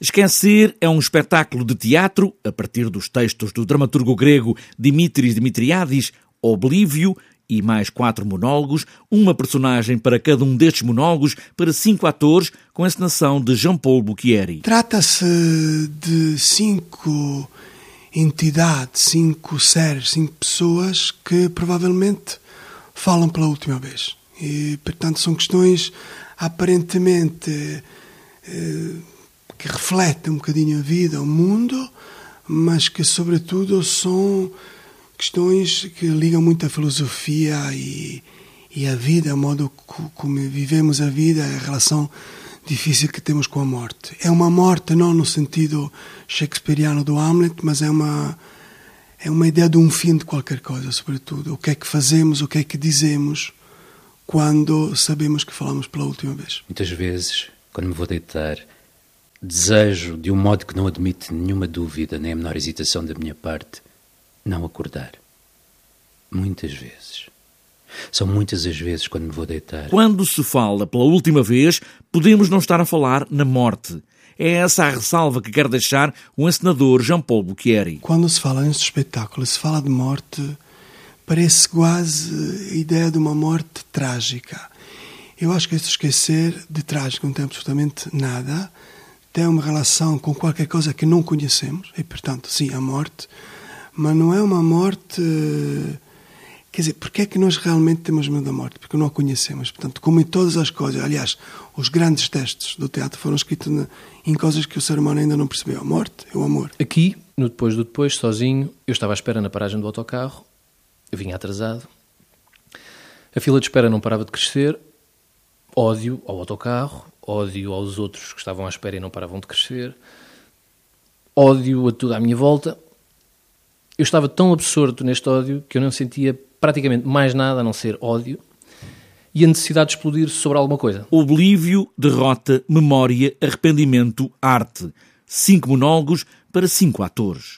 Esquecer é um espetáculo de teatro, a partir dos textos do dramaturgo grego Dimitris Dimitriadis, Oblívio, e mais quatro monólogos, uma personagem para cada um destes monólogos, para cinco atores, com a encenação de Jean-Paul Bouquieri. Trata-se de cinco entidades, cinco seres, cinco pessoas que provavelmente falam pela última vez. E, portanto, são questões aparentemente. Eh, que refletem um bocadinho a vida, o mundo, mas que, sobretudo, são questões que ligam muito à filosofia e, e à vida, o modo como vivemos a vida, a relação difícil que temos com a morte. É uma morte não no sentido shakespeariano do Hamlet, mas é uma é uma ideia de um fim de qualquer coisa, sobretudo. O que é que fazemos, o que é que dizemos quando sabemos que falamos pela última vez. Muitas vezes, quando me vou deitar, Desejo, de um modo que não admite nenhuma dúvida nem a menor hesitação da minha parte, não acordar. Muitas vezes. São muitas as vezes quando me vou deitar. Quando se fala pela última vez, podemos não estar a falar na morte. É essa a ressalva que quer deixar o encenador Jean-Paul Bouquieri. Quando se fala neste espetáculo, se fala de morte, parece quase a ideia de uma morte trágica. Eu acho que esse esquecer de trágico não tem absolutamente nada tem uma relação com qualquer coisa que não conhecemos, e portanto, sim, a morte, mas não é uma morte. Quer dizer, porque é que nós realmente temos medo da morte? Porque não a conhecemos. Portanto, como em todas as coisas, aliás, os grandes textos do teatro foram escritos em coisas que o ser humano ainda não percebeu: a morte e o amor. Aqui, no Depois do Depois, sozinho, eu estava à espera na paragem do autocarro, eu vinha atrasado, a fila de espera não parava de crescer, ódio ao autocarro, ódio aos outros que estavam à espera e não paravam de crescer, ódio a tudo à minha volta. Eu estava tão absorto neste ódio que eu não sentia praticamente mais nada a não ser ódio e a necessidade de explodir sobre alguma coisa. Oblívio, derrota, memória, arrependimento, arte. Cinco monólogos para cinco atores.